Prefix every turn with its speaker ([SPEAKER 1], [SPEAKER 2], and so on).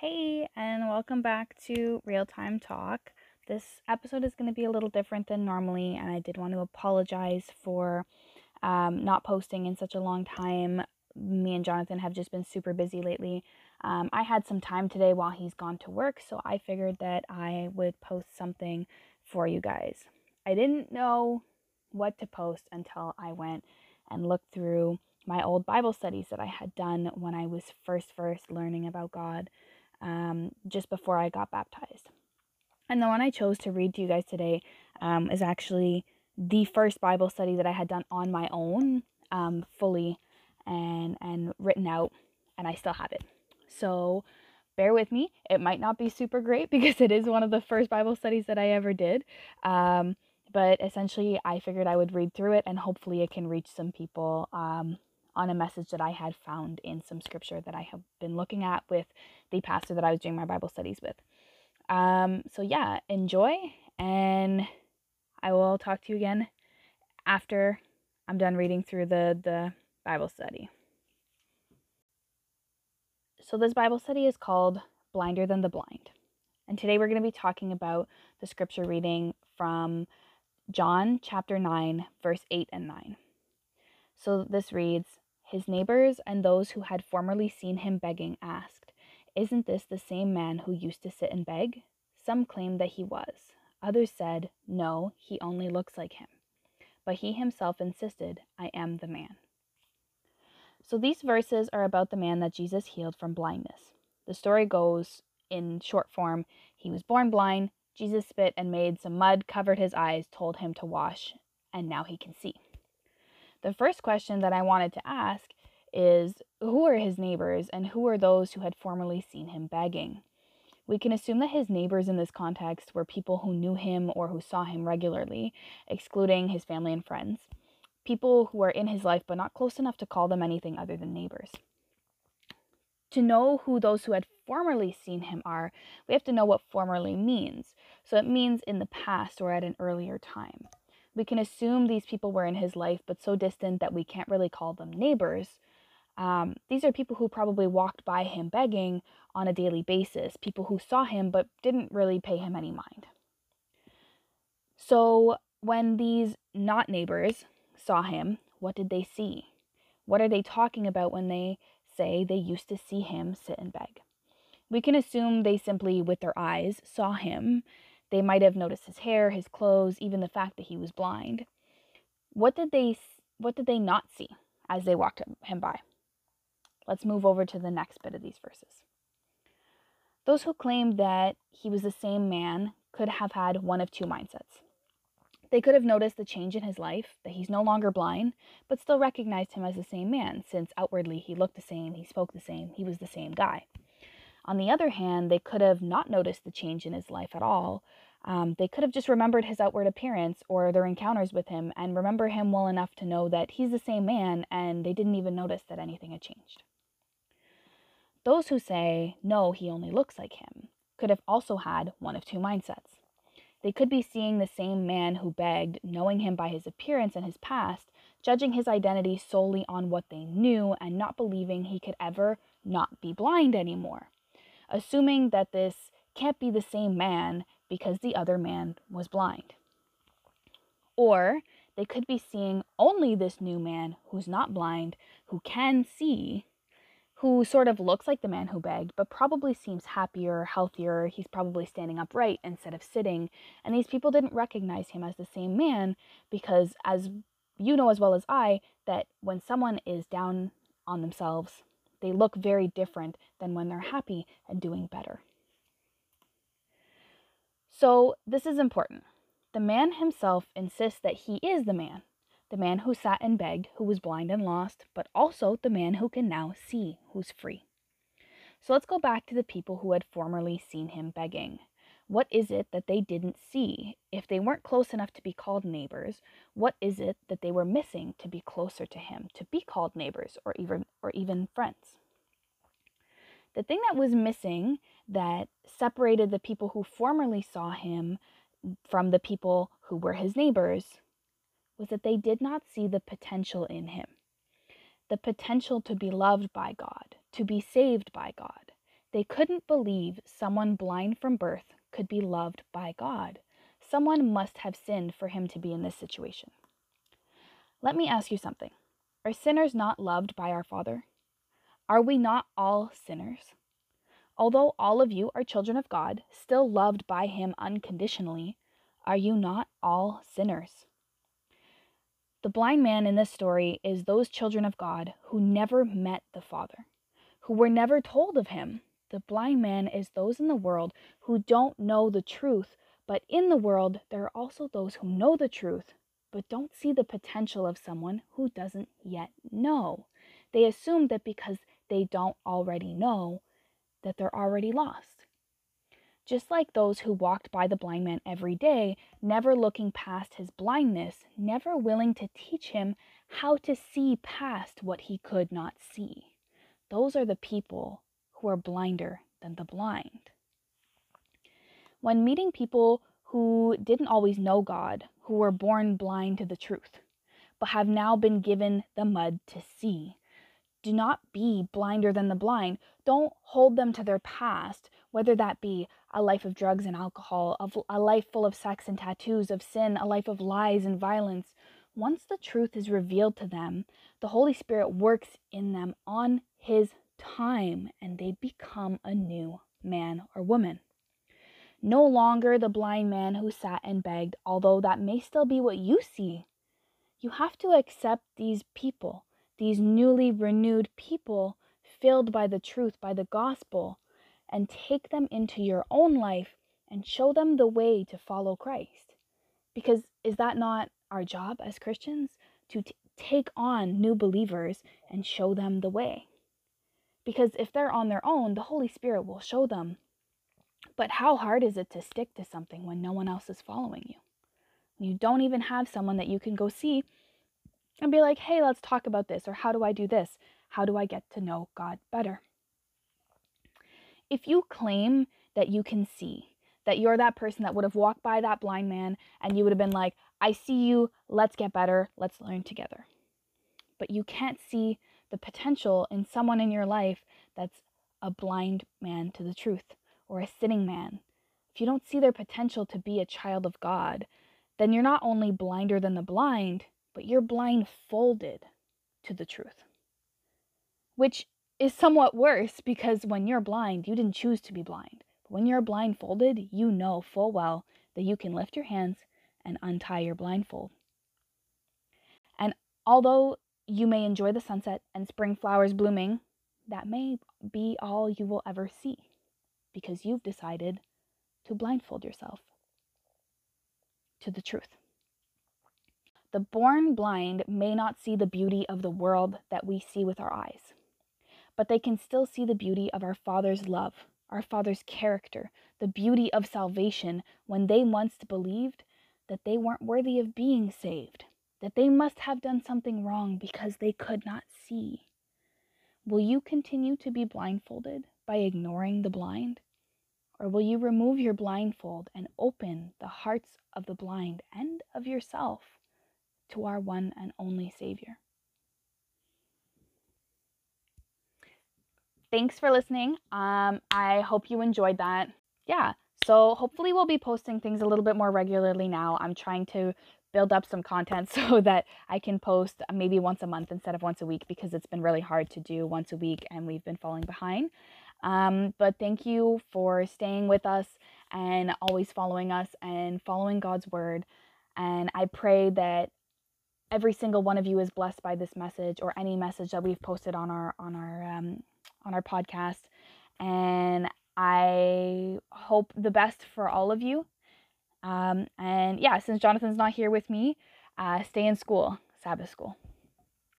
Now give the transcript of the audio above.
[SPEAKER 1] Hey, and welcome back to Real Time Talk. This episode is going to be a little different than normally, and I did want to apologize for um, not posting in such a long time. Me and Jonathan have just been super busy lately. Um, I had some time today while he's gone to work, so I figured that I would post something for you guys. I didn't know what to post until I went and looked through my old Bible studies that I had done when I was first first learning about God um, just before I got baptized. And the one I chose to read to you guys today um, is actually the first Bible study that I had done on my own, um, fully and and written out, and I still have it. So bear with me. It might not be super great because it is one of the first Bible studies that I ever did. Um, but essentially, I figured I would read through it and hopefully it can reach some people um, on a message that I had found in some scripture that I have been looking at with the pastor that I was doing my Bible studies with. Um, so, yeah, enjoy, and I will talk to you again after I'm done reading through the, the Bible study. So, this Bible study is called Blinder Than the Blind. And today we're going to be talking about the scripture reading from John chapter 9, verse 8 and 9. So this reads his neighbors and those who had formerly seen him begging asked, Isn't this the same man who used to sit and beg? Some claimed that he was. Others said, No, he only looks like him. But he himself insisted, I am the man. So these verses are about the man that Jesus healed from blindness. The story goes in short form he was born blind, Jesus spit and made some mud, covered his eyes, told him to wash, and now he can see. The first question that I wanted to ask is who are his neighbors and who are those who had formerly seen him begging? We can assume that his neighbors in this context were people who knew him or who saw him regularly, excluding his family and friends. People who were in his life but not close enough to call them anything other than neighbors. To know who those who had formerly seen him are, we have to know what formerly means. So it means in the past or at an earlier time. We can assume these people were in his life, but so distant that we can't really call them neighbors. Um, these are people who probably walked by him begging on a daily basis, people who saw him but didn't really pay him any mind. So, when these not neighbors saw him, what did they see? What are they talking about when they say they used to see him sit and beg? We can assume they simply, with their eyes, saw him they might have noticed his hair, his clothes, even the fact that he was blind. What did they what did they not see as they walked him by? Let's move over to the next bit of these verses. Those who claimed that he was the same man could have had one of two mindsets. They could have noticed the change in his life, that he's no longer blind, but still recognized him as the same man, since outwardly he looked the same, he spoke the same, he was the same guy. On the other hand, they could have not noticed the change in his life at all. Um, they could have just remembered his outward appearance or their encounters with him and remember him well enough to know that he's the same man and they didn't even notice that anything had changed. Those who say, no, he only looks like him, could have also had one of two mindsets. They could be seeing the same man who begged, knowing him by his appearance and his past, judging his identity solely on what they knew, and not believing he could ever not be blind anymore assuming that this can't be the same man because the other man was blind. Or they could be seeing only this new man who's not blind, who can see, who sort of looks like the man who begged, but probably seems happier, healthier. He's probably standing upright instead of sitting. And these people didn't recognize him as the same man because, as you know as well as I, that when someone is down on themselves, they look very different than when they're happy and doing better. So, this is important. The man himself insists that he is the man, the man who sat and begged, who was blind and lost, but also the man who can now see, who's free. So let's go back to the people who had formerly seen him begging. What is it that they didn't see? If they weren't close enough to be called neighbors, what is it that they were missing to be closer to him, to be called neighbors or even or even friends? The thing that was missing that separated the people who formerly saw him from the people who were his neighbors was that they did not see the potential in him. The potential to be loved by God, to be saved by God. They couldn't believe someone blind from birth could be loved by God. Someone must have sinned for him to be in this situation. Let me ask you something Are sinners not loved by our Father? Are we not all sinners? Although all of you are children of God, still loved by Him unconditionally, are you not all sinners? The blind man in this story is those children of God who never met the Father, who were never told of Him. The blind man is those in the world who don't know the truth, but in the world there are also those who know the truth, but don't see the potential of someone who doesn't yet know. They assume that because they don't already know, that they're already lost. Just like those who walked by the blind man every day, never looking past his blindness, never willing to teach him how to see past what he could not see. Those are the people who are blinder than the blind. When meeting people who didn't always know God, who were born blind to the truth, but have now been given the mud to see, do not be blinder than the blind. Don't hold them to their past, whether that be a life of drugs and alcohol, of a life full of sex and tattoos, of sin, a life of lies and violence. Once the truth is revealed to them, the Holy Spirit works in them on His time and they become a new man or woman. No longer the blind man who sat and begged, although that may still be what you see. You have to accept these people these newly renewed people filled by the truth, by the gospel, and take them into your own life and show them the way to follow Christ. Because is that not our job as Christians? To t- take on new believers and show them the way. Because if they're on their own, the Holy Spirit will show them. But how hard is it to stick to something when no one else is following you? You don't even have someone that you can go see and be like, hey, let's talk about this, or how do I do this? How do I get to know God better? If you claim that you can see, that you're that person that would have walked by that blind man and you would have been like, I see you, let's get better, let's learn together. But you can't see the potential in someone in your life that's a blind man to the truth or a sitting man. If you don't see their potential to be a child of God, then you're not only blinder than the blind, but you're blindfolded to the truth. Which is somewhat worse because when you're blind, you didn't choose to be blind. But when you're blindfolded, you know full well that you can lift your hands and untie your blindfold. And although you may enjoy the sunset and spring flowers blooming, that may be all you will ever see because you've decided to blindfold yourself to the truth. The born blind may not see the beauty of the world that we see with our eyes, but they can still see the beauty of our Father's love, our Father's character, the beauty of salvation when they once believed that they weren't worthy of being saved, that they must have done something wrong because they could not see. Will you continue to be blindfolded by ignoring the blind? Or will you remove your blindfold and open the hearts of the blind and of yourself to our one and only Savior. Thanks for listening. Um, I hope you enjoyed that. Yeah, so hopefully we'll be posting things a little bit more regularly now. I'm trying to build up some content so that I can post maybe once a month instead of once a week because it's been really hard to do once a week and we've been falling behind. Um, but thank you for staying with us and always following us and following God's word. And I pray that every single one of you is blessed by this message or any message that we've posted on our on our um, on our podcast and i hope the best for all of you um, and yeah since jonathan's not here with me uh, stay in school sabbath school